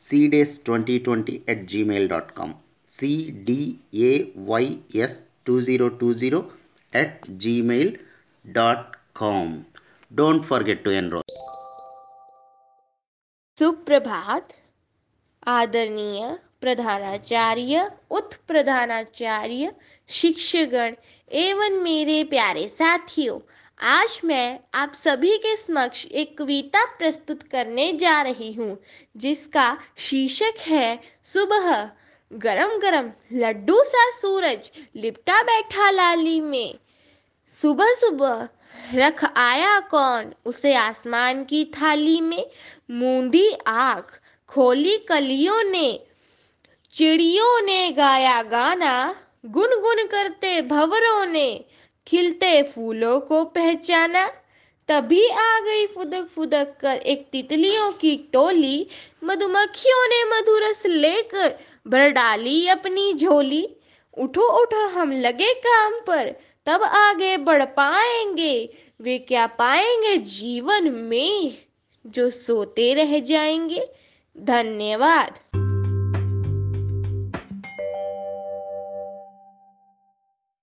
cdays2020 at gmail.com cdays2020 at gmail.com don't forget to enroll सुप्रभात आदरणीय प्रधानाचार्य उत प्रधानाचार्य शिक्षकगण एवं मेरे प्यारे साथियों आज मैं आप सभी के समक्ष एक कविता प्रस्तुत करने जा रही हूँ, जिसका शीर्षक है, सुबह, गरम गरम लड्डू सा सूरज लिपटा बैठा लाली में। सुबह सुबह, रख आया कौन उसे आसमान की थाली में? मूंदी आँख खोली कलियों ने, चिड़ियों ने गाया गाना गुनगुन करते भंवरों ने। खिलते फूलों को पहचाना। तभी आ गई फुदक फुदक कर एक तितलियों की टोली। मधुमक्खियों ने मधुरस लेकर भर डाली अपनी झोली। उठो उठो, हम लगे काम पर, तब आगे बढ़ पाएँगे। वे क्या पाएँगे जीवन में जो सोते रह जाएँगे? धन्यवाद।